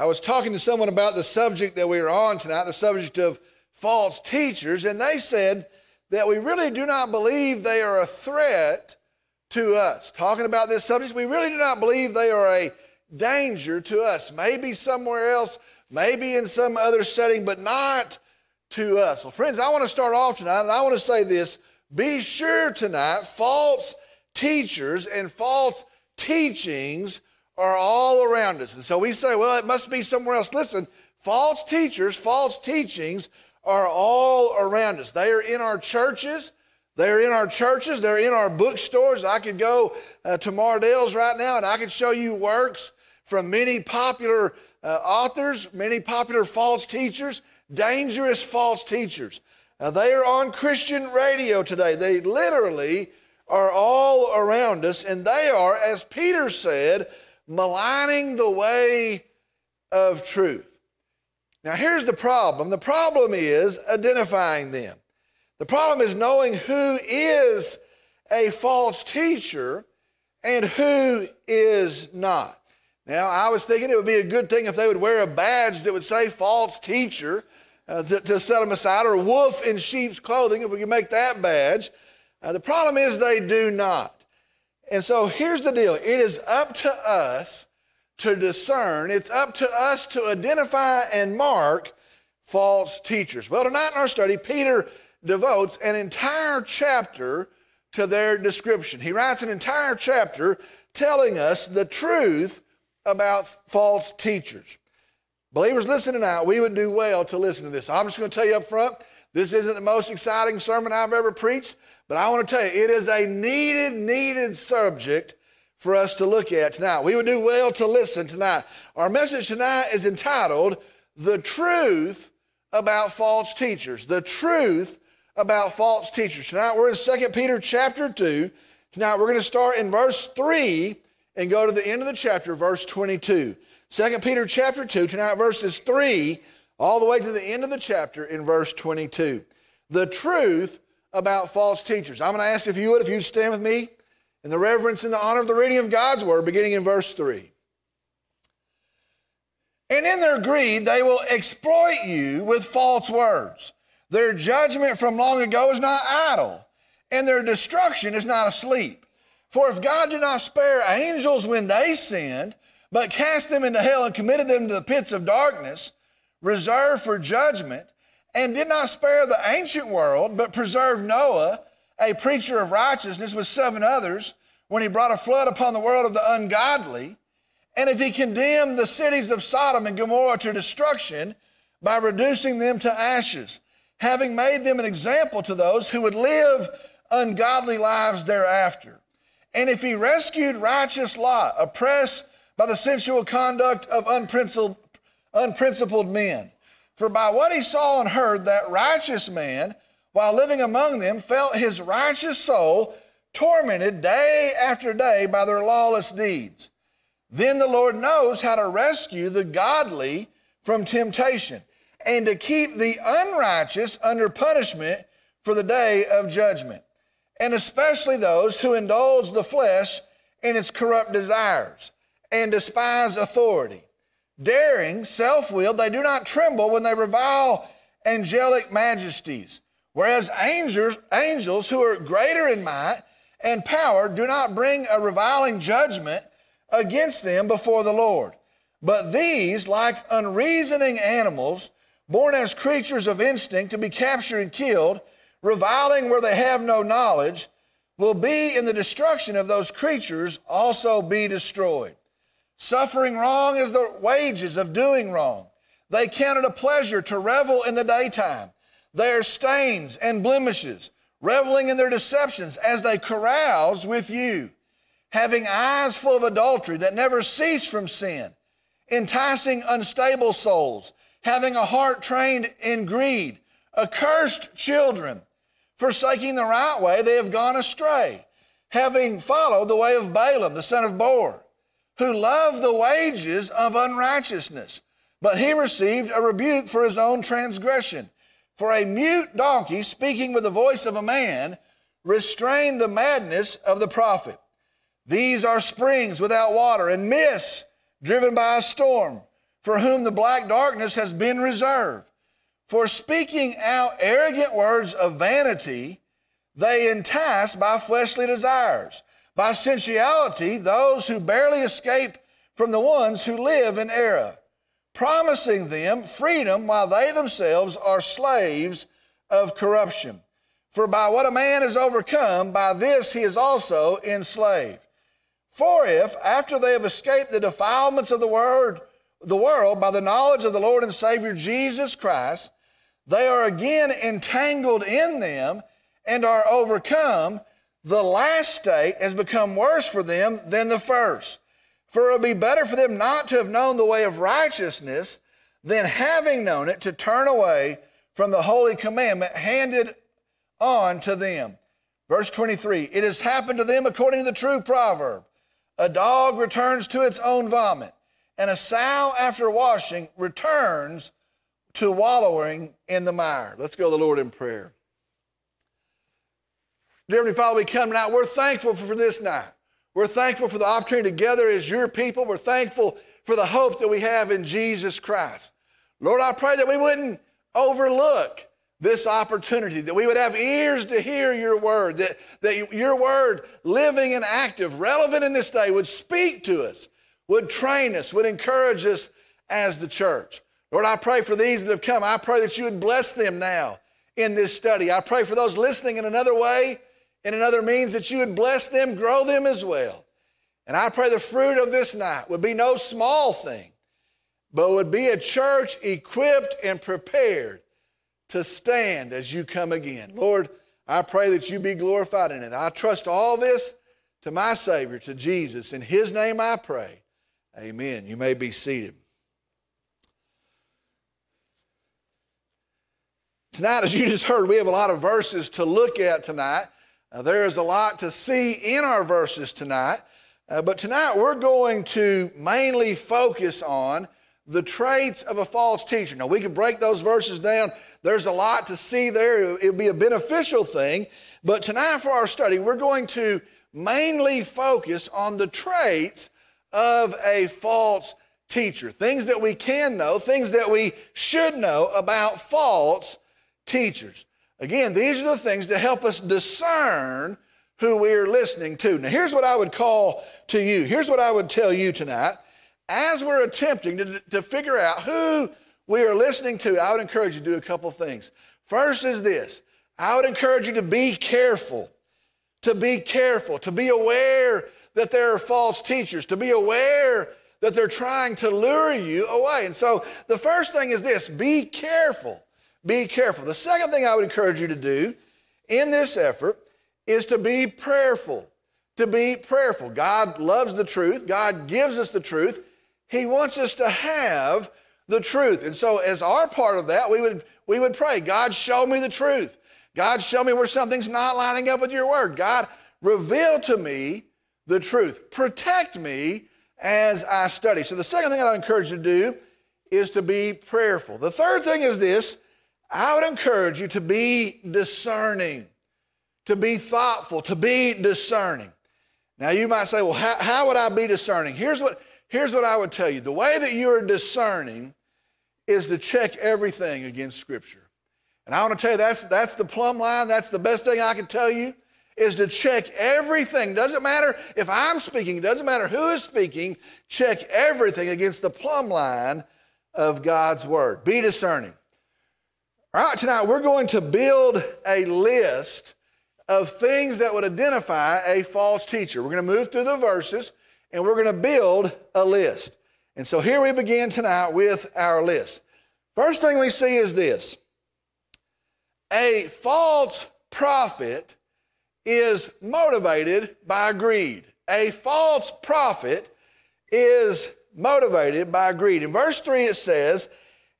I was talking to someone about the subject that we are on tonight, the subject of false teachers, and they said that we really do not believe they are a threat to us. Talking about this subject, we really do not believe they are a danger to us. Maybe somewhere else, maybe in some other setting, but not to us. Well, friends, I want to start off tonight, and I want to say this be sure tonight, false teachers and false teachings are all around us. And so we say, well, it must be somewhere else. Listen, false teachers, false teachings are all around us. They are in our churches. They're in our churches. They're in our bookstores. I could go uh, to Mardel's right now and I could show you works from many popular uh, authors, many popular false teachers, dangerous false teachers. Uh, they are on Christian radio today. They literally are all around us, and they are, as Peter said, maligning the way of truth. Now, here's the problem the problem is identifying them. The problem is knowing who is a false teacher and who is not. Now, I was thinking it would be a good thing if they would wear a badge that would say false teacher uh, to, to, set them aside, or wolf in sheep's clothing, if we could make that badge. Uh, the problem is they do not. And so here's the deal it is up to us to discern, it's up to us to identify and mark false teachers. Well, tonight in our study, Peter devotes an entire chapter to their description. He writes an entire chapter telling us the truth about false teachers. Believers, listen tonight. We would do well to listen to this. I'm just going to tell you up front this isn't the most exciting sermon I've ever preached, but I want to tell you, it is a needed, needed subject for us to look at tonight. We would do well to listen tonight. Our message tonight is entitled, The Truth About False Teachers. The Truth About False Teachers. Tonight we're in 2 Peter chapter 2. Tonight we're going to start in verse 3 and go to the end of the chapter, verse 22. 2 Peter chapter 2, tonight verses 3 all the way to the end of the chapter in verse 22. The truth about false teachers. I'm going to ask if you would, if you'd stand with me in the reverence and the honor of the reading of God's word, beginning in verse 3. And in their greed, they will exploit you with false words. Their judgment from long ago is not idle, and their destruction is not asleep. For if God did not spare angels when they sinned, but cast them into hell and committed them to the pits of darkness, reserved for judgment, and did not spare the ancient world, but preserved Noah, a preacher of righteousness, with seven others, when he brought a flood upon the world of the ungodly. And if he condemned the cities of Sodom and Gomorrah to destruction by reducing them to ashes, having made them an example to those who would live ungodly lives thereafter. And if he rescued righteous Lot, oppressed by the sensual conduct of unprincipled, unprincipled men. For by what he saw and heard, that righteous man, while living among them, felt his righteous soul tormented day after day by their lawless deeds. Then the Lord knows how to rescue the godly from temptation and to keep the unrighteous under punishment for the day of judgment, and especially those who indulge the flesh in its corrupt desires and despise authority. Daring, self willed, they do not tremble when they revile angelic majesties. Whereas angels, angels who are greater in might and power do not bring a reviling judgment against them before the Lord. But these, like unreasoning animals, born as creatures of instinct to be captured and killed, reviling where they have no knowledge, will be in the destruction of those creatures also be destroyed. Suffering wrong is the wages of doing wrong. They count it a pleasure to revel in the daytime. They are stains and blemishes, reveling in their deceptions as they carouse with you, having eyes full of adultery that never cease from sin, enticing unstable souls, having a heart trained in greed, accursed children, forsaking the right way, they have gone astray, having followed the way of Balaam, the son of Beor who loved the wages of unrighteousness, but he received a rebuke for his own transgression. For a mute donkey speaking with the voice of a man restrained the madness of the prophet. These are springs without water and mists driven by a storm. for whom the black darkness has been reserved. For speaking out arrogant words of vanity, they entice by fleshly desires, by sensuality, those who barely escape from the ones who live in error, promising them freedom while they themselves are slaves of corruption. For by what a man is overcome, by this he is also enslaved. For if, after they have escaped the defilements of the word, the world by the knowledge of the Lord and Savior Jesus Christ, they are again entangled in them and are overcome, the last state has become worse for them than the first. For it would be better for them not to have known the way of righteousness than having known it to turn away from the holy commandment handed on to them. Verse 23 It has happened to them according to the true proverb a dog returns to its own vomit, and a sow after washing returns to wallowing in the mire. Let's go to the Lord in prayer. Dear Heavenly Father, we come tonight. We're thankful for this night. We're thankful for the opportunity together as your people. We're thankful for the hope that we have in Jesus Christ. Lord, I pray that we wouldn't overlook this opportunity, that we would have ears to hear your word, that, that your word, living and active, relevant in this day, would speak to us, would train us, would encourage us as the church. Lord, I pray for these that have come. I pray that you would bless them now in this study. I pray for those listening in another way in another means that you would bless them, grow them as well. And I pray the fruit of this night would be no small thing, but would be a church equipped and prepared to stand as you come again. Lord, I pray that you be glorified in it. I trust all this to my Savior, to Jesus. In His name I pray. Amen. You may be seated. Tonight, as you just heard, we have a lot of verses to look at tonight. There is a lot to see in our verses tonight, uh, but tonight we're going to mainly focus on the traits of a false teacher. Now, we can break those verses down. There's a lot to see there. It would be a beneficial thing. But tonight, for our study, we're going to mainly focus on the traits of a false teacher. Things that we can know, things that we should know about false teachers. Again, these are the things to help us discern who we are listening to. Now, here's what I would call to you. Here's what I would tell you tonight. As we're attempting to, to figure out who we are listening to, I would encourage you to do a couple things. First is this I would encourage you to be careful, to be careful, to be aware that there are false teachers, to be aware that they're trying to lure you away. And so the first thing is this be careful. Be careful. The second thing I would encourage you to do in this effort is to be prayerful. To be prayerful. God loves the truth, God gives us the truth. He wants us to have the truth. And so, as our part of that, we would, we would pray God, show me the truth. God, show me where something's not lining up with your word. God, reveal to me the truth. Protect me as I study. So, the second thing I'd encourage you to do is to be prayerful. The third thing is this I would encourage you to be discerning, to be thoughtful, to be discerning. Now, you might say, well, how, how, would I be discerning? Here's what, here's what I would tell you the way that you are discerning is to check everything against Scripture. And I want to tell you that's, that's the plumb line, that's the best thing I can tell you. Is to check everything. Doesn't matter if I'm speaking, doesn't matter who is speaking, check everything against the plumb line of God's Word. Be discerning. All right, tonight we're going to build a list of things that would identify a false teacher. We're going to move through the verses and we're going to build a list. And so here we begin tonight with our list. First thing we see is this a false prophet is motivated by greed. A false prophet is motivated by greed. In verse 3, it says,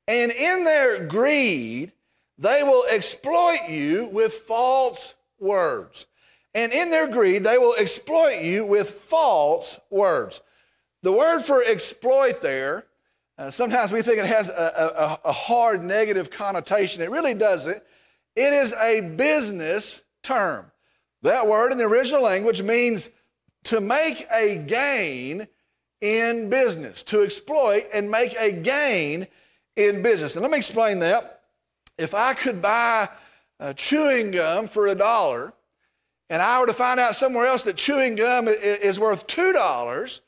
And in their greed, they will exploit you with false words. And in their greed, they will exploit you with false words. The word for exploit there, uh, sometimes we think it has a, a, a hard negative connotation. It really doesn't. It is a business term. That word in the original language means to make a gain in business, to exploit and make a gain in business. And let me explain that. If I could buy chewing gum for a dollar, and I were to find out somewhere else that chewing gum is worth $2,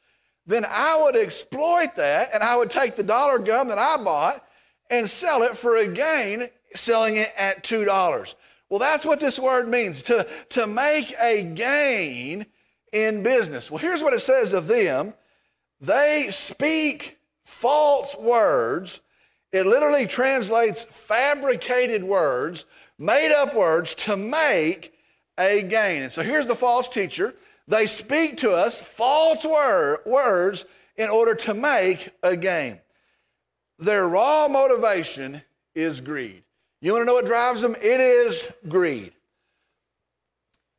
then I would exploit that and I would take the dollar gum that I bought and sell it for a gain, selling it at $2. Well, that's what this word means to, to make a gain in business. Well, here's what it says of them they speak false words. It literally translates fabricated words, made up words to make a gain. And so here's the false teacher. They speak to us false word, words in order to make a gain. Their raw motivation is greed. You want to know what drives them? It is greed.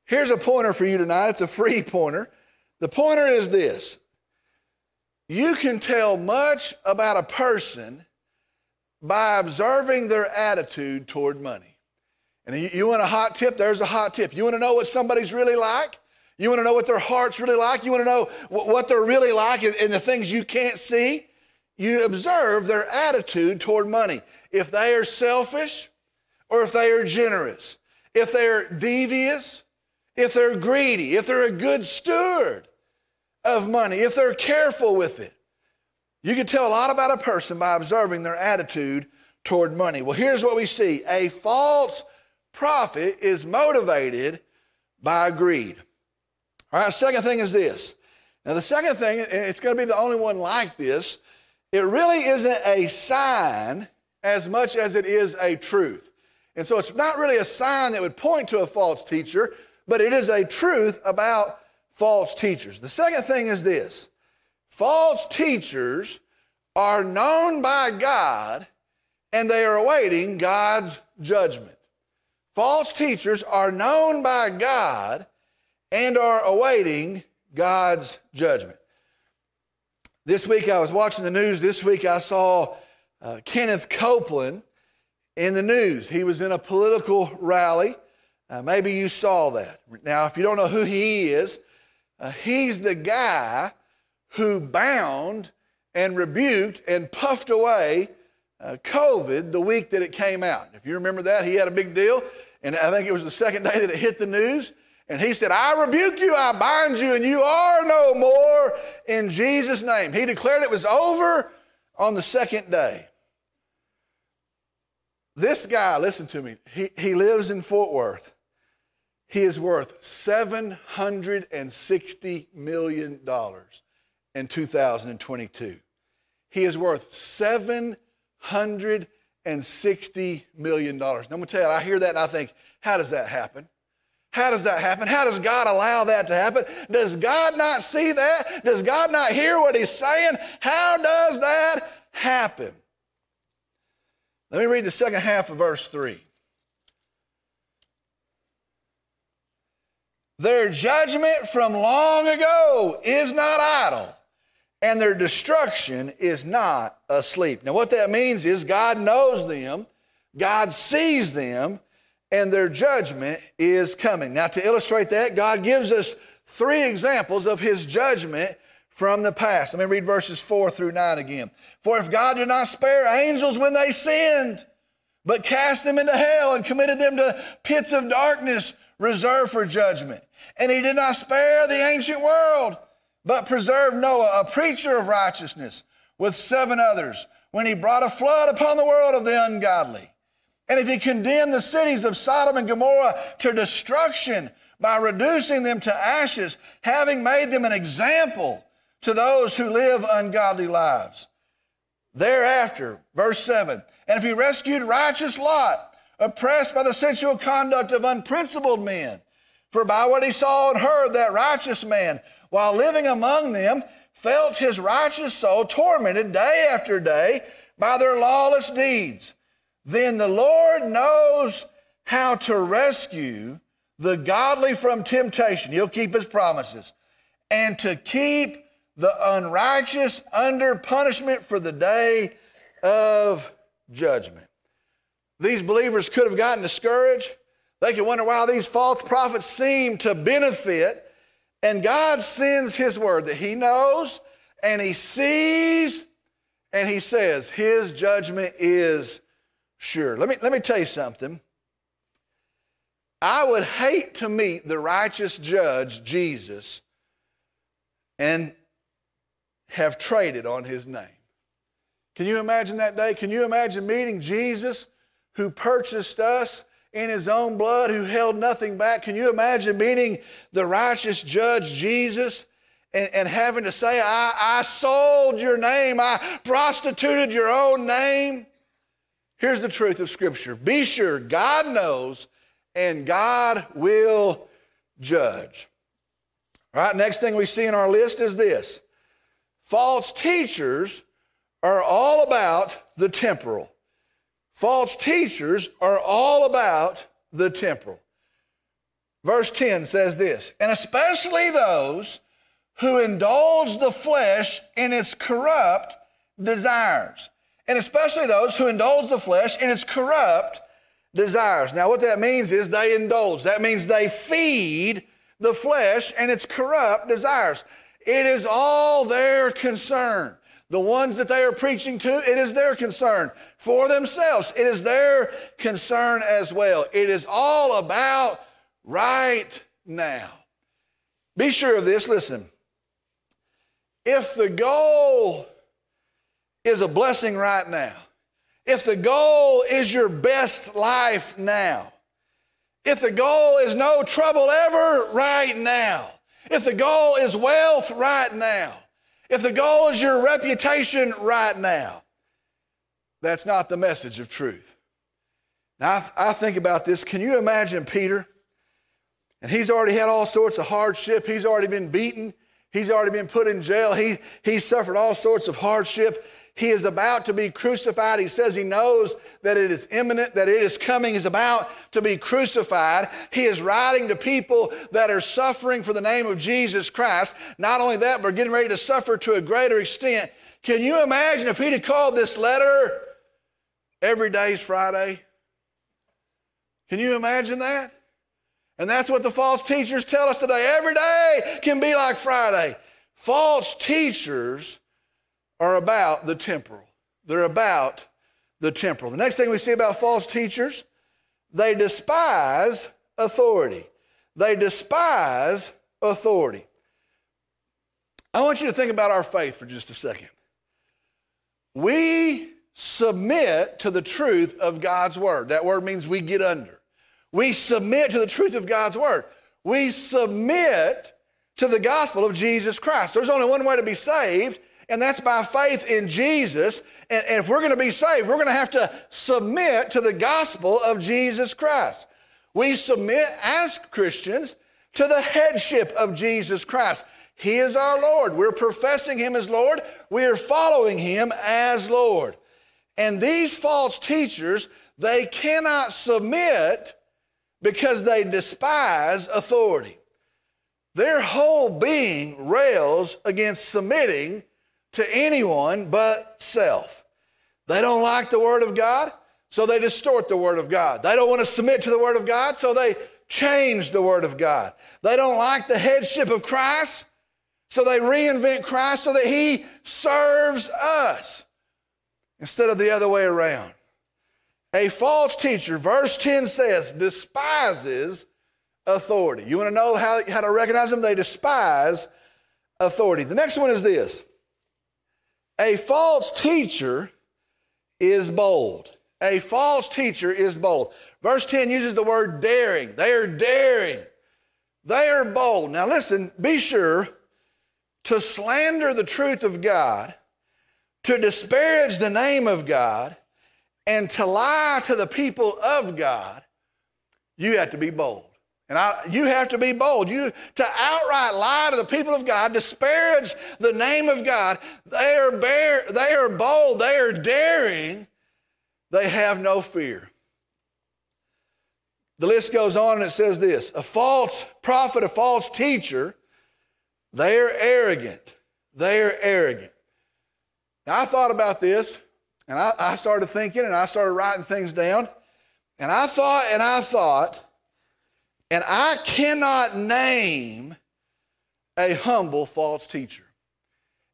Here's a pointer for you tonight. It's a free pointer. The pointer is this you can tell much about a person by observing their attitude toward money. And you, you, want a hot tip? There's a hot tip. You want to know what somebody's really like? You want to know what their heart's really like? You want to know what they're really like and the things you can't see? You observe their attitude toward money. If they are selfish or if they are generous, if they're devious if they're greedy, if they're a good steward of money, if they're careful with it. You can tell a lot about a person by observing their attitude toward money. Well, here's what we see a false prophet is motivated by greed. All right, second thing is this. Now, the second thing, and it's going to be the only one like this, it really isn't a sign as much as it is a truth. And so it's not really a sign that would point to a false teacher, but it is a truth about false teachers. The second thing is this false teachers are known by God and they are awaiting God's judgment. False teachers are known by God and are awaiting God's judgment. This week I was watching the news. This week I saw uh, Kenneth Copeland in the news. He was in a political rally uh, maybe you saw that. Now, if you don't know who he is, uh, he's the guy who bound and rebuked and puffed away uh, COVID the week that it came out. If you remember that, he had a big deal. And I think it was the second day that it hit the news. And he said, I rebuke you, I bind you, and you are no more in Jesus' name. He declared it was over on the second day. This guy, listen to me, he, he lives in Fort Worth. He is worth $760 million in 2022. He is worth $760 million. Now, I'm going to tell you, I hear that and I think, how does that happen? How does that happen? How does God allow that to happen? Does God not see that? Does God not hear what He's saying? How does that happen? Let me read the second half of verse 3. Their judgment from long ago is not idle, and their destruction is not asleep. Now, what that means is God knows them, God sees them, and their judgment is coming. Now, to illustrate that, God gives us three examples of his judgment from the past. Let me read verses 4 through 9 again. For if God did not spare angels when they sinned, but cast them into hell and committed them to pits of darkness reserved for judgment, and he did not spare the ancient world, but preserved Noah, a preacher of righteousness, with seven others, when he brought a flood upon the world of the ungodly. And if he condemned the cities of Sodom and Gomorrah to destruction by reducing them to ashes, having made them an example to those who live ungodly lives. Thereafter, verse 7 And if he rescued righteous Lot, oppressed by the sensual conduct of unprincipled men, for by what he saw and heard, that righteous man, while living among them, felt his righteous soul tormented day after day by their lawless deeds. Then the Lord knows how to rescue the godly from temptation. He'll keep his promises. And to keep the unrighteous under punishment for the day of judgment. These believers could have gotten discouraged. They could wonder why these false prophets seem to benefit. And God sends His word that He knows and he sees and he says, His judgment is sure. Let me, let me tell you something. I would hate to meet the righteous judge, Jesus, and have traded on his name. Can you imagine that day? Can you imagine meeting Jesus who purchased us in his own blood, who held nothing back? Can you imagine meeting the righteous judge, Jesus? And, and having to say, I, I sold your name, I prostituted your own name. Here's the truth of Scripture be sure God knows and God will judge. All right, next thing we see in our list is this false teachers are all about the temporal. False teachers are all about the temporal. Verse 10 says this, and especially those who indulge the flesh in its corrupt desires. And especially those who indulge the flesh in its corrupt desires. Now, what that means is they indulge. That means they feed the flesh and its corrupt desires. It is all their concern. The ones that they are preaching to, it is their concern for themselves. It is their concern as well. It is all about right now. Be sure of this. Listen, if the goal is a blessing right now, if the goal is your best life now, if the goal is no trouble ever right now, if the goal is wealth right now, if the goal is your reputation right now, that's not the message of truth. Now, I, th- I think about this. Can you imagine Peter? And he's already had all sorts of hardship. He's already been beaten. He's already been put in jail. He, he's suffered all sorts of hardship. He is about to be crucified. He says he knows that it is imminent, that it is coming. He's about to be crucified. He is writing to people that are suffering for the name of Jesus Christ. Not only that, but getting ready to suffer to a greater extent. Can you imagine if he'd have called this letter every day's Friday? Can you imagine that? And that's what the false teachers tell us today. Every day can be like Friday. False teachers are about the temporal. They're about the temporal. The next thing we see about false teachers, they despise authority. They despise authority. I want you to think about our faith for just a second. We submit to the truth of God's word. That word means we get under. We submit to the truth of God's word. We submit to the gospel of Jesus Christ. There's only one way to be saved, and that's by faith in Jesus. And, and if we're going to be saved, we're going to have to submit to the gospel of Jesus Christ. We submit as Christians to the headship of Jesus Christ. He is our Lord. We're professing Him as Lord. We are following Him as Lord. And these false teachers, they cannot submit because they despise authority. Their whole being rails against submitting to anyone but self. They don't like the Word of God, so they distort the Word of God. They don't want to submit to the Word of God, so they change the Word of God. They don't like the headship of Christ, so they reinvent Christ so that He serves us instead of the other way around. A false teacher, verse 10 says, despises authority. You want to know how, how to recognize them? They despise authority. The next one is this a false teacher is bold. A false teacher is bold. Verse 10 uses the word daring. They are daring. They are bold. Now, listen, be sure to slander the truth of God, to disparage the name of God, and to lie to the people of God, you have to be bold. And I, you have to be bold. You to outright lie to the people of God, disparage the name of God. They are bare, they are bold, they are daring, they have no fear. The list goes on and it says this a false prophet, a false teacher, they are arrogant. They are arrogant. Now I thought about this and I, I started thinking and I started writing things down. And I thought and I thought, and I cannot name a humble false teacher.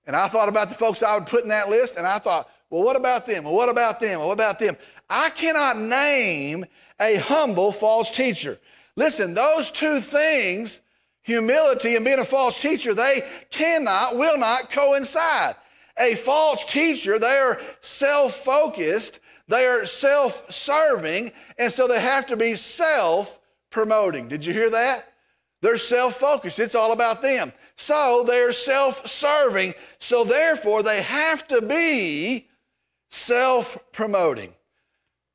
And I thought about the folks I would put in that list, and I thought, well, what about them? Well, what about them? Well, what about them? I cannot name a humble false teacher. Listen, those two things, humility and being a false teacher, they cannot, will not coincide. A false teacher, they are self focused, they are self serving, and so they have to be self promoting. Did you hear that? They're self focused, it's all about them. So they're self serving, so therefore they have to be self promoting.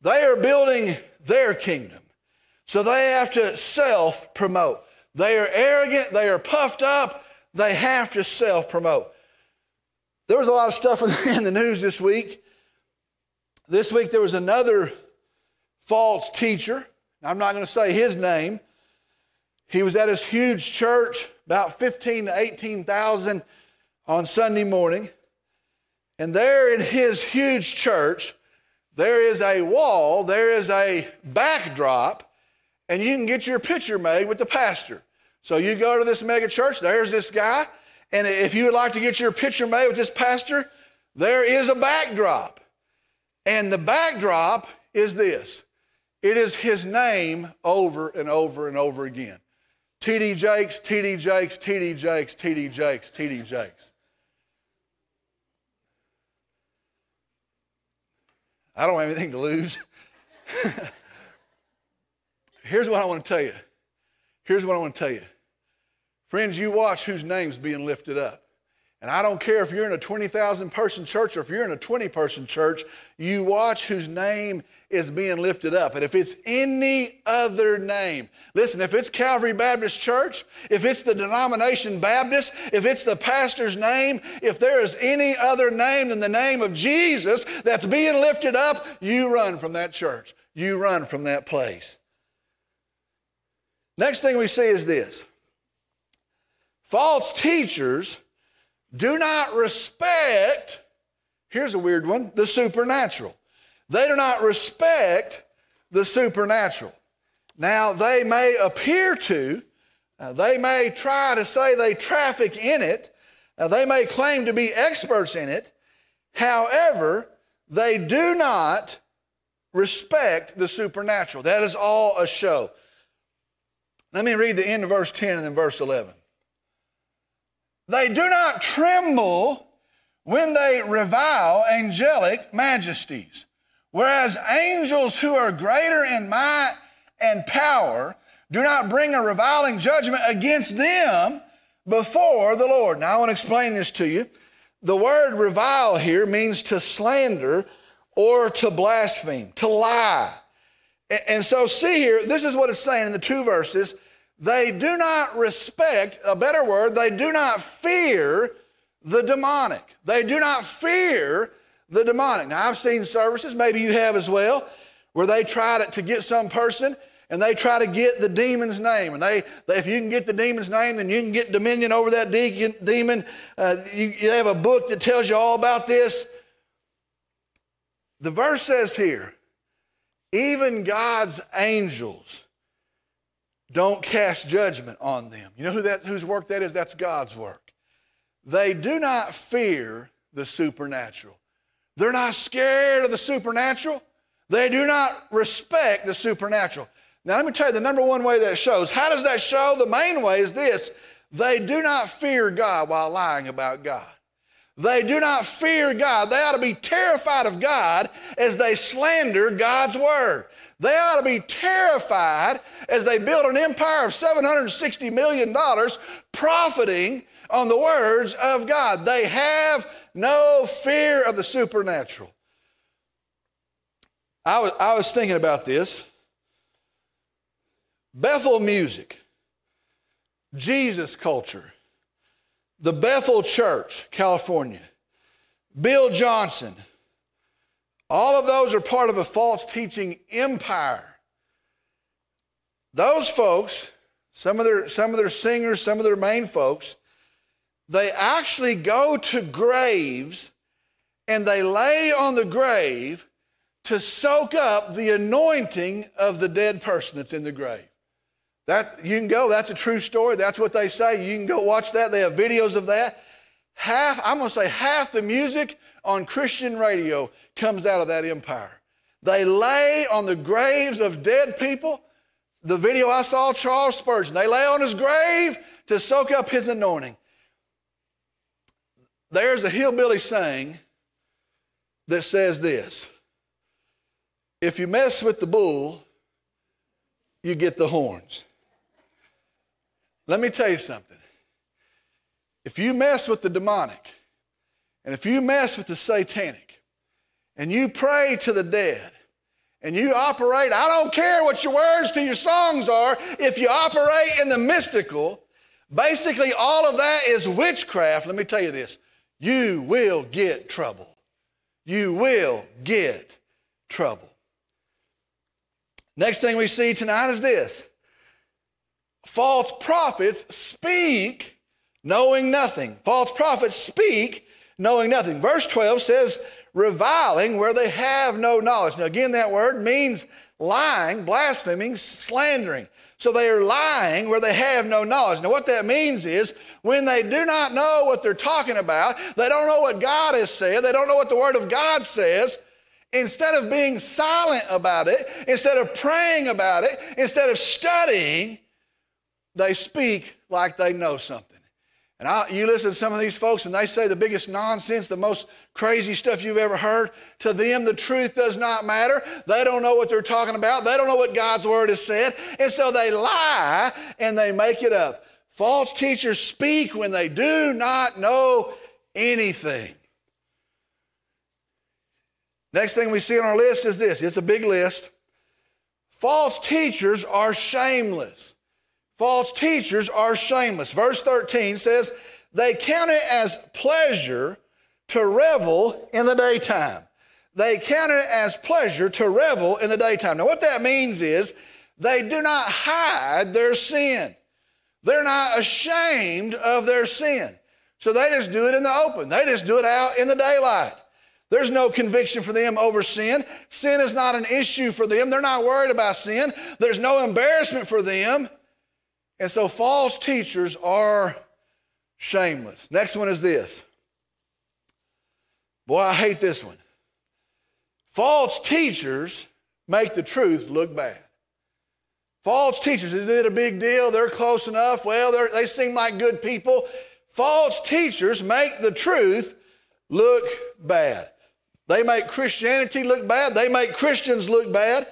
They are building their kingdom. So they have to self promote. They are arrogant, they are puffed up, they have to self promote. There was a lot of stuff in the news this week. This week there was another false teacher. I'm not going to say his name. He was at his huge church, about 15 to 18,000 on Sunday morning. And there in his huge church, there is a wall, there is a backdrop, and you can get your picture made with the pastor. So you go to this mega church, there's this guy, and if you would like to get your picture made with this pastor, there is a backdrop. And the backdrop is this it is his name over and over and over again. TD Jakes, TD Jakes, TD Jakes, TD Jakes, TD Jakes. I don't have anything to lose. Here's what I want to tell you. Here's what I want to tell you. Friends, you watch whose name's being lifted up. And I don't care if you're in a 20,000 person church or if you're in a 20 person church, you watch whose name is being lifted up. And if it's any other name, listen, if it's Calvary Baptist Church, if it's the denomination Baptist, if it's the pastor's name, if there is any other name than the name of Jesus that's being lifted up, you run from that church. You run from that place. Next thing we see is this false teachers do not respect, here's a weird one, the supernatural. They do not respect the supernatural. Now, they may appear to, uh, they may try to say they traffic in it, uh, they may claim to be experts in it. However, they do not respect the supernatural. That is all a show. Let me read the end of verse 10 and then verse 11. They do not tremble when they revile angelic majesties, whereas angels who are greater in might and power do not bring a reviling judgment against them before the Lord. Now, I want to explain this to you. The word revile here means to slander or to blaspheme, to lie. And so, see here, this is what it's saying in the two verses they do not respect, a better word, they do not fear the demonic. They do not fear the demonic. Now, I've seen services, maybe you have as well, where they try to, to get some person and they try to get the demon's name. And they, they, if you can get the demon's name, then you can get dominion over that de- demon. Uh, you, you have a book that tells you all about this. The verse says here, even God's angels don't cast judgment on them. You know who that, whose work that is? That's God's work. They do not fear the supernatural. They're not scared of the supernatural. They do not respect the supernatural. Now, let me tell you the number one way that shows. How does that show? The main way is this they do not fear God while lying about God. They do not fear God. They ought to be terrified of God as they slander God's word. They ought to be terrified as they build an empire of $760 million profiting on the words of God. They have no fear of the supernatural. I was, I was thinking about this. Bethel music, Jesus culture, the Bethel Church, California, Bill Johnson, all of those are part of a false teaching empire. Those folks, some of their, some of their singers, some of their main folks, they actually go to graves and they lay on the grave to soak up the anointing of the dead person that's in the grave. That you can go, that's a true story. That's what they say. You can go watch that. They have videos of that. half, I'm to say half the music on Christian radio comes out of that empire. They lay on the graves of dead people. The video I saw, Charles Spurgeon, they lay on his grave to soak up his anointing. There's a hillbilly saying that says this If you mess with the bull, you get the horns. Let me tell you something. If you mess with the demonic, and if you mess with the satanic, and you pray to the dead, and you operate, I don't care what your words to your songs are, if you operate in the mystical, basically all of that is witchcraft. Let me tell you this you will get trouble. You will get trouble. Next thing we see tonight is this false prophets speak knowing nothing. False prophets speak knowing nothing. Verse 12 says, reviling where they have no knowledge. Now, again, that word means lying, blaspheming, slandering. So they are lying where they have no knowledge. Now, what that means is when they do not know what they're talking about, they don't know what God has said, they don't know what the Word of God says, instead of being silent about it, instead of praying about it, instead of studying, they speak like they know something. And I, you listen to some of these folks and they say the biggest nonsense, the most crazy stuff you've ever heard. To them, the truth does not matter. They don't know what they're talking about. They don't know what God's word has said. And so they lie and they make it up. False teachers speak when they do not know anything. Next thing we see on our list is this it's a big list. False teachers are shameless. False teachers are shameless. Verse 13 says, They count it as pleasure to revel in the daytime. They count it as pleasure to revel in the daytime. Now, what that means is they do not hide their sin. They're not ashamed of their sin. So they just do it in the open. They just do it out in the daylight. There's no conviction for them over sin. Sin is not an issue for them. They're not worried about sin. There's no embarrassment for them. And so false teachers are shameless. Next one is this. Boy, I hate this one. False teachers make the truth look bad. False teachers, is it a big deal? They're close enough. Well, they seem like good people. False teachers make the truth look bad. They make Christianity look bad. They make Christians look bad.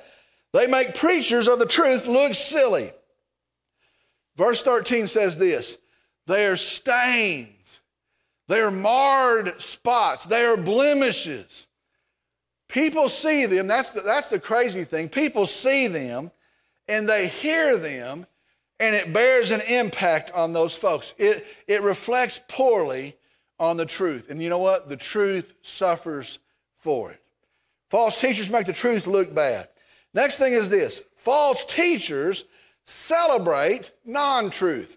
They make preachers of the truth look silly. Verse 13 says this they are stains, they are marred spots, they are blemishes. People see them, that's the, that's the crazy thing. People see them and they hear them, and it bears an impact on those folks. It, it reflects poorly on the truth. And you know what? The truth suffers for it. False teachers make the truth look bad. Next thing is this false teachers celebrate non truth.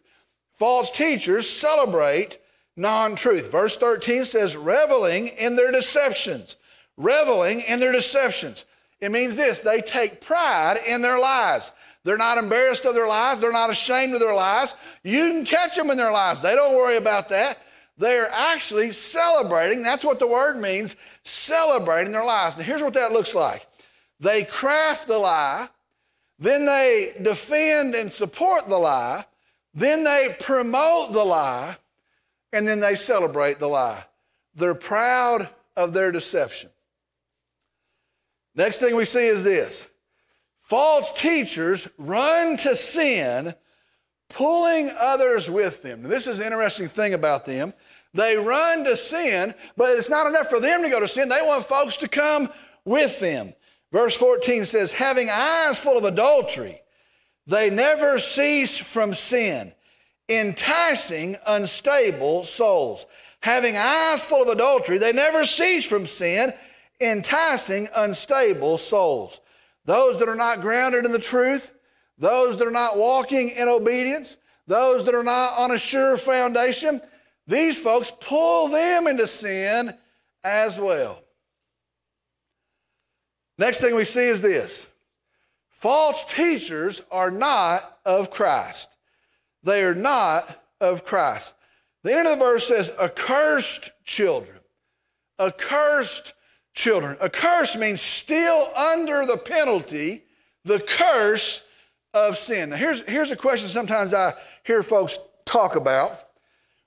False teachers celebrate non truth. Verse 13 says, reveling in their deceptions. Reveling in their deceptions. It means this they take pride in their lies. They're not embarrassed of their lies. They're not ashamed of their lies. You can catch them in their lies. They don't worry about that. They're actually celebrating. That's what the word means celebrating their lies. Now, here's what that looks like they craft the lie, then they defend and support the lie, then they promote the lie, and then they celebrate the lie. They're proud of their deception. Next thing we see is this false teachers run to sin, pulling others with them. Now, this is an interesting thing about them. They run to sin, but it's not enough for them to go to sin. They want folks to come with them. Verse 14 says, having eyes full of adultery, they never cease from sin, enticing unstable souls. Having eyes full of adultery, they never cease from sin, enticing unstable souls. Those that are not grounded in the truth, those that are not walking in obedience, those that are not on a sure foundation, these folks pull them into sin as well. Next thing we see is this false teachers are not of Christ. They are not of Christ. The end of the verse says, accursed children. Accursed children. Accursed means still under the penalty, the curse of sin. Now, here's, here's a question sometimes I hear folks talk about.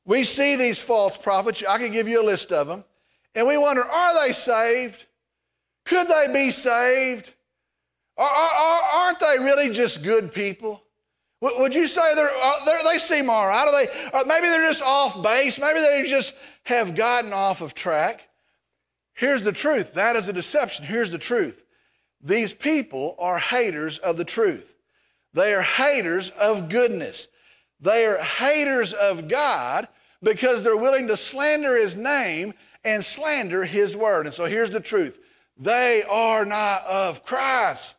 We see these false prophets, I can give you a list of them, and we wonder are they saved? Could they be saved? Are, aren't they really just good people? Would you say they're, uh, they're, they seem all right? Are they, maybe they're just off base. Maybe they just have gotten off of track. Here's the truth that is a deception. Here's the truth these people are haters of the truth, they are haters of goodness, they are haters of God because they're willing to slander His name and slander His word. And so here's the truth they are not of Christ.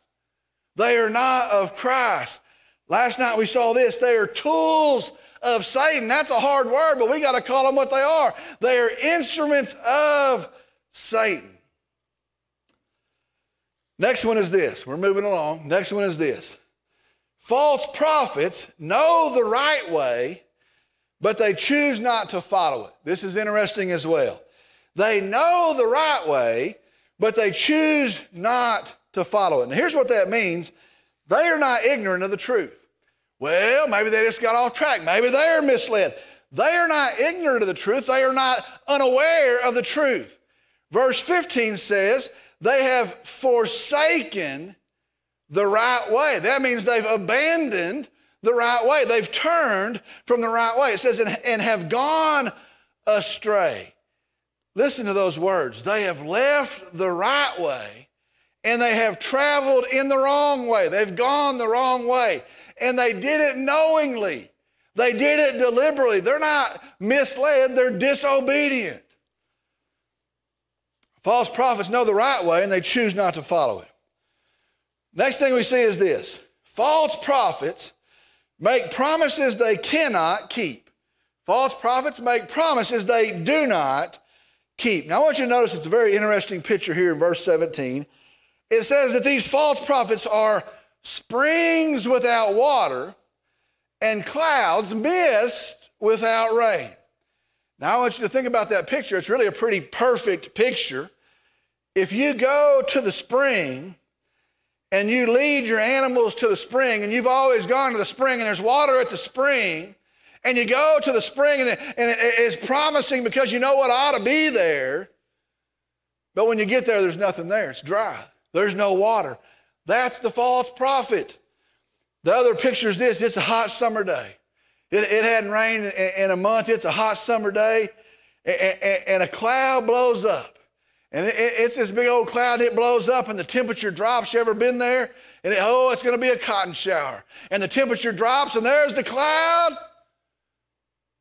They are not of Christ. Last night we saw this. They are tools of Satan. That's a hard word, but we got to call them what they are. They are instruments of Satan. Next one is this. We're moving along. Next one is this. False prophets know the right way, but they choose not to follow it. This is interesting as well. They know the right way, but they choose not to follow it. Now, here's what that means they are not ignorant of the truth. Well, maybe they just got off track. Maybe they're misled. They are not ignorant of the truth. They are not unaware of the truth. Verse 15 says, they have forsaken the right way. That means they've abandoned the right way. They've turned from the right way. It says, and have gone astray. Listen to those words. They have left the right way and they have traveled in the wrong way. They've gone the wrong way and they did it knowingly. They did it deliberately. They're not misled, they're disobedient. False prophets know the right way and they choose not to follow it. Next thing we see is this false prophets make promises they cannot keep. False prophets make promises they do not keep. Now, I want you to notice it's a very interesting picture here in verse 17. It says that these false prophets are springs without water, and clouds, mist without rain. Now, I want you to think about that picture. It's really a pretty perfect picture. If you go to the spring and you lead your animals to the spring, and you've always gone to the spring, and there's water at the spring, and you go to the spring, and, it, and it's promising because you know what ought to be there, but when you get there, there's nothing there. It's dry, there's no water. That's the false prophet. The other picture is this it's a hot summer day. It, it hadn't rained in a month, it's a hot summer day, and a cloud blows up. And it's this big old cloud, it blows up, and the temperature drops. You ever been there? And it, oh, it's going to be a cotton shower. And the temperature drops, and there's the cloud,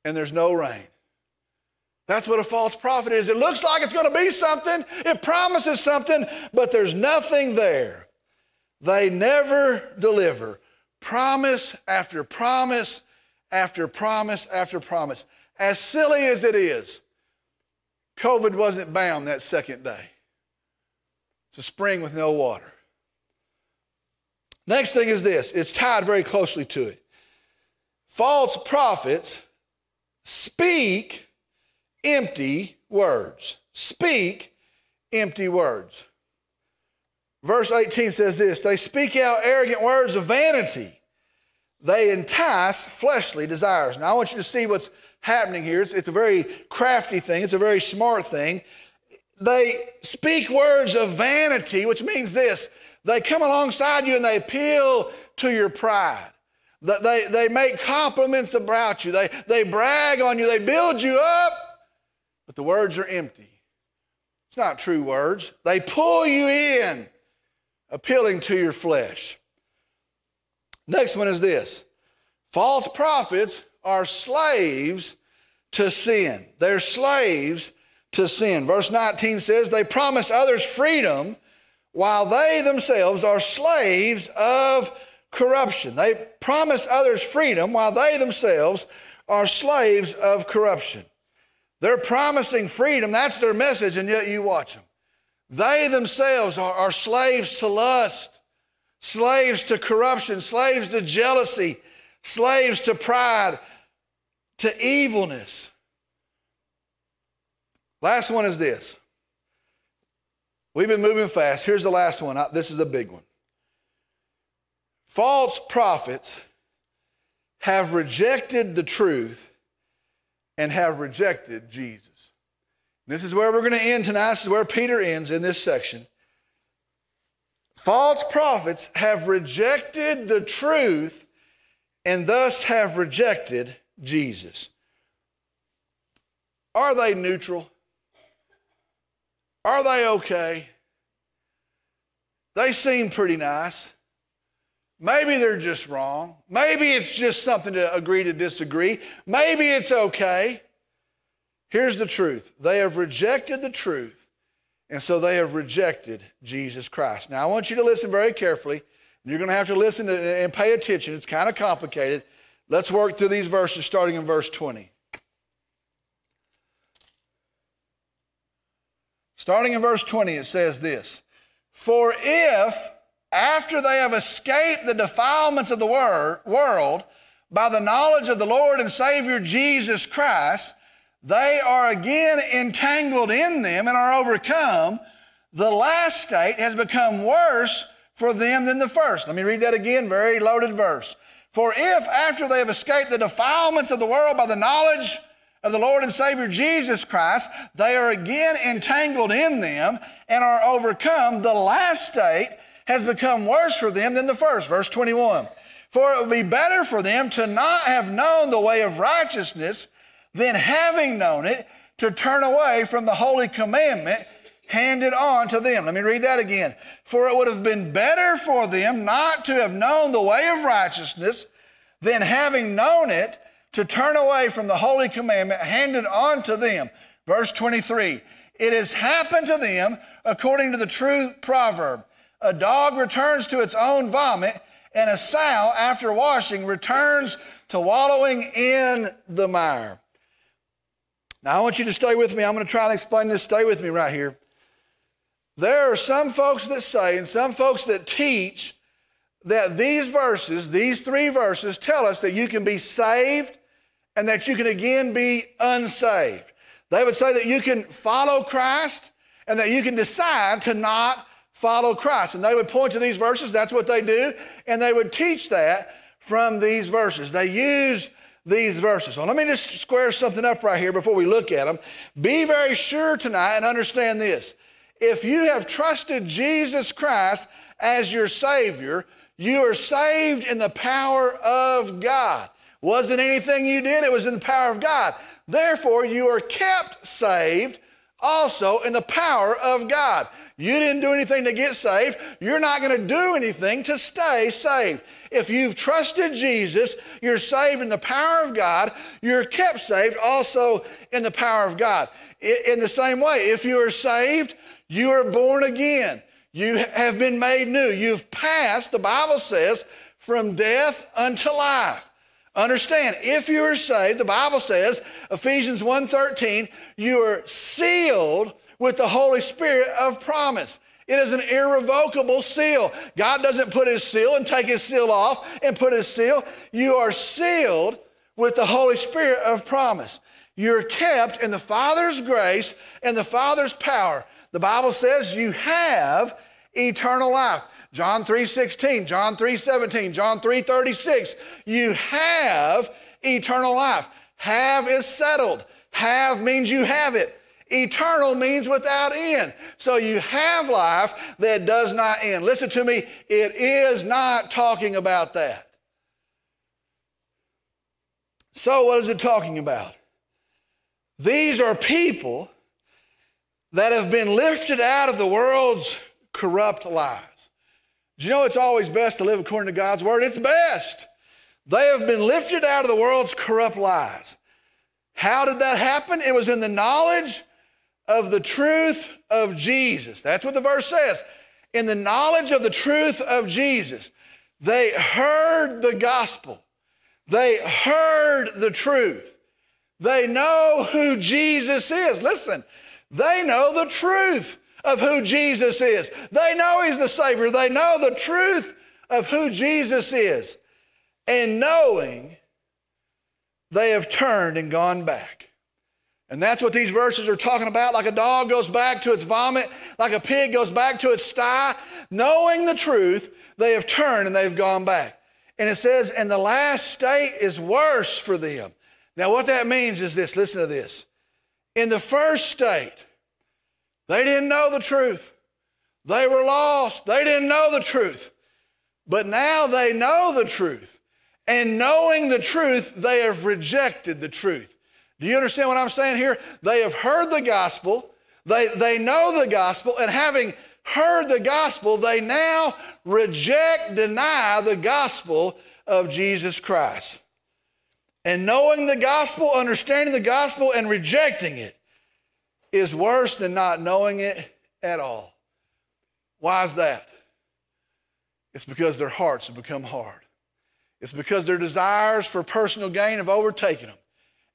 and there's no rain. That's what a false prophet is. It looks like it's going to be something, it promises something, but there's nothing there. They never deliver. Promise after promise after promise after promise. As silly as it is, COVID wasn't bound that second day. It's a spring with no water. Next thing is this it's tied very closely to it. False prophets speak empty words. Speak empty words. Verse 18 says this They speak out arrogant words of vanity. They entice fleshly desires. Now, I want you to see what's happening here. It's, it's a very crafty thing, it's a very smart thing. They speak words of vanity, which means this they come alongside you and they appeal to your pride. They, they make compliments about you, they, they brag on you, they build you up, but the words are empty. It's not true words. They pull you in appealing to your flesh. Next one is this false prophets are slaves to sin. They're slaves to sin. Verse 19 says, They promise others freedom while they themselves are slaves of corruption. They promise others freedom while they themselves are slaves of corruption. They're promising freedom, that's their message, and yet you watch them. They themselves are, are slaves to lust, slaves to corruption, slaves to jealousy, slaves to pride, to evilness. Last one is this. We've been moving fast. Here's the last one. This is a big one. False prophets have rejected the truth and have rejected Jesus. This is where we're going to end tonight. This is where Peter ends in this section. False prophets have rejected the truth and thus have rejected Jesus. Are they neutral? Are they okay? They seem pretty nice. Maybe they're just wrong. Maybe it's just something to agree to disagree. Maybe it's okay. Here's the truth they have rejected the truth, and so they have rejected Jesus Christ. Now, I want you to listen very carefully. You're going to have to listen and pay attention. It's kind of complicated. Let's work through these verses starting in verse 20. Starting in verse 20, it says this For if, after they have escaped the defilements of the wor- world, by the knowledge of the Lord and Savior Jesus Christ, they are again entangled in them and are overcome, the last state has become worse for them than the first. Let me read that again, very loaded verse. For if after they have escaped the defilements of the world by the knowledge of the Lord and Savior Jesus Christ, they are again entangled in them and are overcome. The last state has become worse for them than the first. Verse 21. For it would be better for them to not have known the way of righteousness than having known it to turn away from the holy commandment handed on to them. Let me read that again. For it would have been better for them not to have known the way of righteousness than having known it to turn away from the holy commandment handed on to them. Verse 23 It has happened to them according to the true proverb a dog returns to its own vomit, and a sow, after washing, returns to wallowing in the mire. Now, I want you to stay with me. I'm going to try and explain this. Stay with me right here. There are some folks that say, and some folks that teach, that these verses, these three verses, tell us that you can be saved and that you can again be unsaved. They would say that you can follow Christ and that you can decide to not follow Christ. And they would point to these verses, that's what they do, and they would teach that from these verses. They use these verses. Well, let me just square something up right here before we look at them. Be very sure tonight and understand this. If you have trusted Jesus Christ as your Savior, you are saved in the power of God. Wasn't anything you did, it was in the power of God. Therefore, you are kept saved also in the power of God. You didn't do anything to get saved. You're not going to do anything to stay saved. If you've trusted Jesus, you're saved in the power of God. You're kept saved also in the power of God. In the same way, if you are saved, you are born again. You have been made new. You've passed, the Bible says, from death unto life. Understand, if you are saved, the Bible says, Ephesians 1:13, you are sealed with the Holy Spirit of promise. It is an irrevocable seal. God doesn't put his seal and take his seal off and put his seal. You are sealed with the Holy Spirit of promise. You're kept in the Father's grace and the Father's power. The Bible says you have eternal life. John 3:16, John 3:17, John 3:36. You have eternal life. Have is settled. Have means you have it. Eternal means without end. So you have life that does not end. Listen to me, it is not talking about that. So, what is it talking about? These are people that have been lifted out of the world's corrupt lies. Do you know it's always best to live according to God's word? It's best. They have been lifted out of the world's corrupt lies. How did that happen? It was in the knowledge of the truth of Jesus. That's what the verse says. In the knowledge of the truth of Jesus, they heard the gospel. They heard the truth. They know who Jesus is. Listen, they know the truth of who Jesus is. They know He's the Savior. They know the truth of who Jesus is. And knowing, they have turned and gone back. And that's what these verses are talking about. Like a dog goes back to its vomit, like a pig goes back to its sty. Knowing the truth, they have turned and they've gone back. And it says, and the last state is worse for them. Now, what that means is this listen to this. In the first state, they didn't know the truth. They were lost. They didn't know the truth. But now they know the truth. And knowing the truth, they have rejected the truth. Do you understand what I'm saying here? They have heard the gospel, they, they know the gospel, and having heard the gospel, they now reject, deny the gospel of Jesus Christ. And knowing the gospel, understanding the gospel, and rejecting it is worse than not knowing it at all. Why is that? It's because their hearts have become hard. It's because their desires for personal gain have overtaken them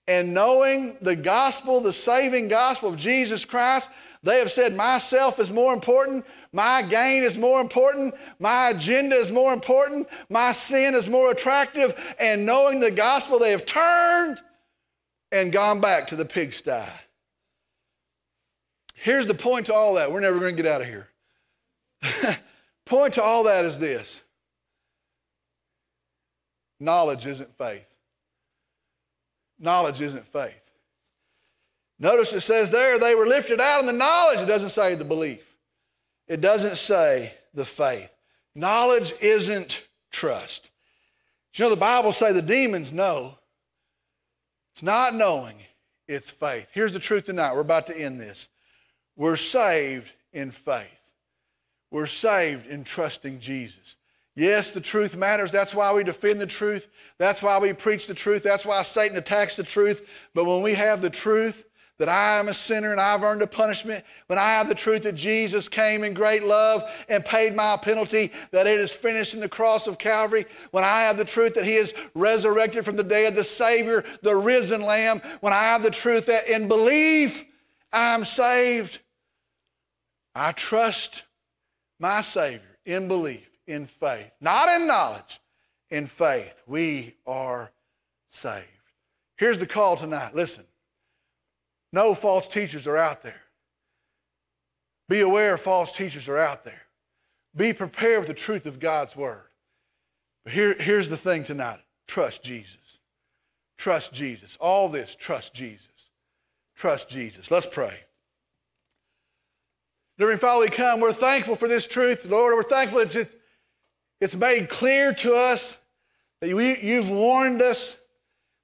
and knowing the gospel, the saving gospel of Jesus Christ, they have said, Myself is more important, my gain is more important, my agenda is more important, my sin is more attractive. And knowing the gospel, they have turned and gone back to the pigsty. Here's the point to all that. We're never going to get out of here. point to all that is this knowledge isn't faith. Knowledge isn't faith. Notice it says there they were lifted out in the knowledge. It doesn't say the belief, it doesn't say the faith. Knowledge isn't trust. You know, the Bible say the demons know. It's not knowing, it's faith. Here's the truth tonight. We're about to end this. We're saved in faith. We're saved in trusting Jesus. Yes, the truth matters. That's why we defend the truth. That's why we preach the truth. That's why Satan attacks the truth. But when we have the truth that I am a sinner and I've earned a punishment, when I have the truth that Jesus came in great love and paid my penalty, that it is finished in the cross of Calvary, when I have the truth that He is resurrected from the dead, the Savior, the risen Lamb, when I have the truth that in belief I'm saved, I trust my Savior in belief in faith, not in knowledge, in faith. We are saved. Here's the call tonight. Listen, no false teachers are out there. Be aware false teachers are out there. Be prepared with the truth of God's word. But here, here's the thing tonight trust Jesus. Trust Jesus. All this, trust Jesus. Trust Jesus. Let's pray. During we come, we're thankful for this truth, Lord. We're thankful that it's, it's made clear to us that we, you've warned us,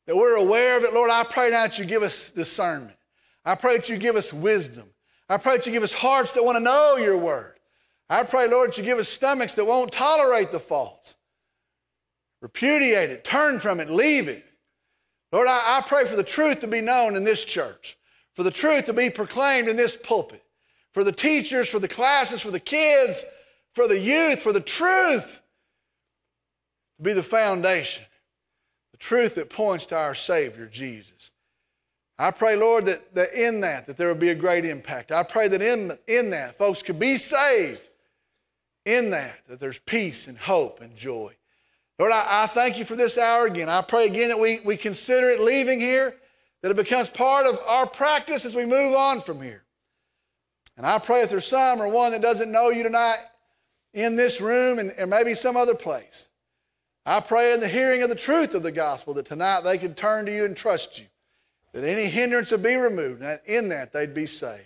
that we're aware of it. Lord, I pray now that you give us discernment. I pray that you give us wisdom. I pray that you give us hearts that want to know your word. I pray, Lord, that you give us stomachs that won't tolerate the false. Repudiate it, turn from it, leave it. Lord, I, I pray for the truth to be known in this church, for the truth to be proclaimed in this pulpit, for the teachers, for the classes, for the kids, for the youth, for the truth to be the foundation, the truth that points to our Savior, Jesus. I pray, Lord, that, that in that, that there will be a great impact. I pray that in, in that, folks could be saved. In that, that there's peace and hope and joy. Lord, I, I thank you for this hour again. I pray again that we, we consider it leaving here, that it becomes part of our practice as we move on from here. And I pray if there's some or one that doesn't know you tonight in this room and, and maybe some other place, I pray in the hearing of the truth of the gospel that tonight they can turn to you and trust you, that any hindrance would be removed, and in that they'd be saved.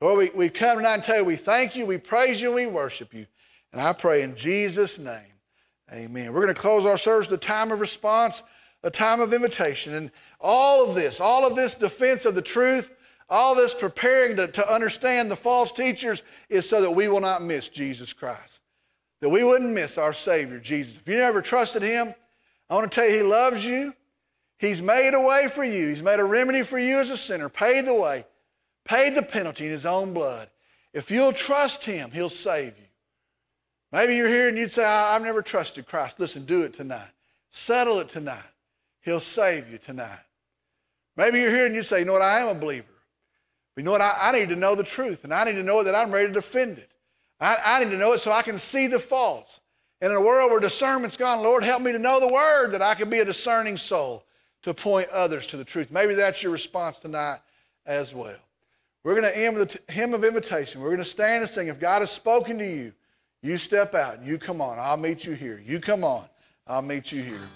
Lord, we, we come tonight and tell you we thank you, we praise you, we worship you. And I pray in Jesus' name, amen. We're going to close our service with a time of response, a time of invitation. And all of this, all of this defense of the truth, all this preparing to, to understand the false teachers is so that we will not miss Jesus Christ that we wouldn't miss our Savior, Jesus. If you never trusted Him, I want to tell you He loves you. He's made a way for you. He's made a remedy for you as a sinner, paid the way, paid the penalty in His own blood. If you'll trust Him, He'll save you. Maybe you're here and you'd say, I've never trusted Christ. Listen, do it tonight. Settle it tonight. He'll save you tonight. Maybe you're here and you say, you know what, I am a believer. But you know what, I, I need to know the truth, and I need to know that I'm ready to defend it. I, I need to know it so I can see the faults. And in a world where discernment's gone, Lord, help me to know the word that I can be a discerning soul to point others to the truth. Maybe that's your response tonight. as well. We're going to end with a hymn of invitation. We're going to stand and sing. If God has spoken to you, you step out and you come on. I'll meet you here. You come on. I'll meet you here.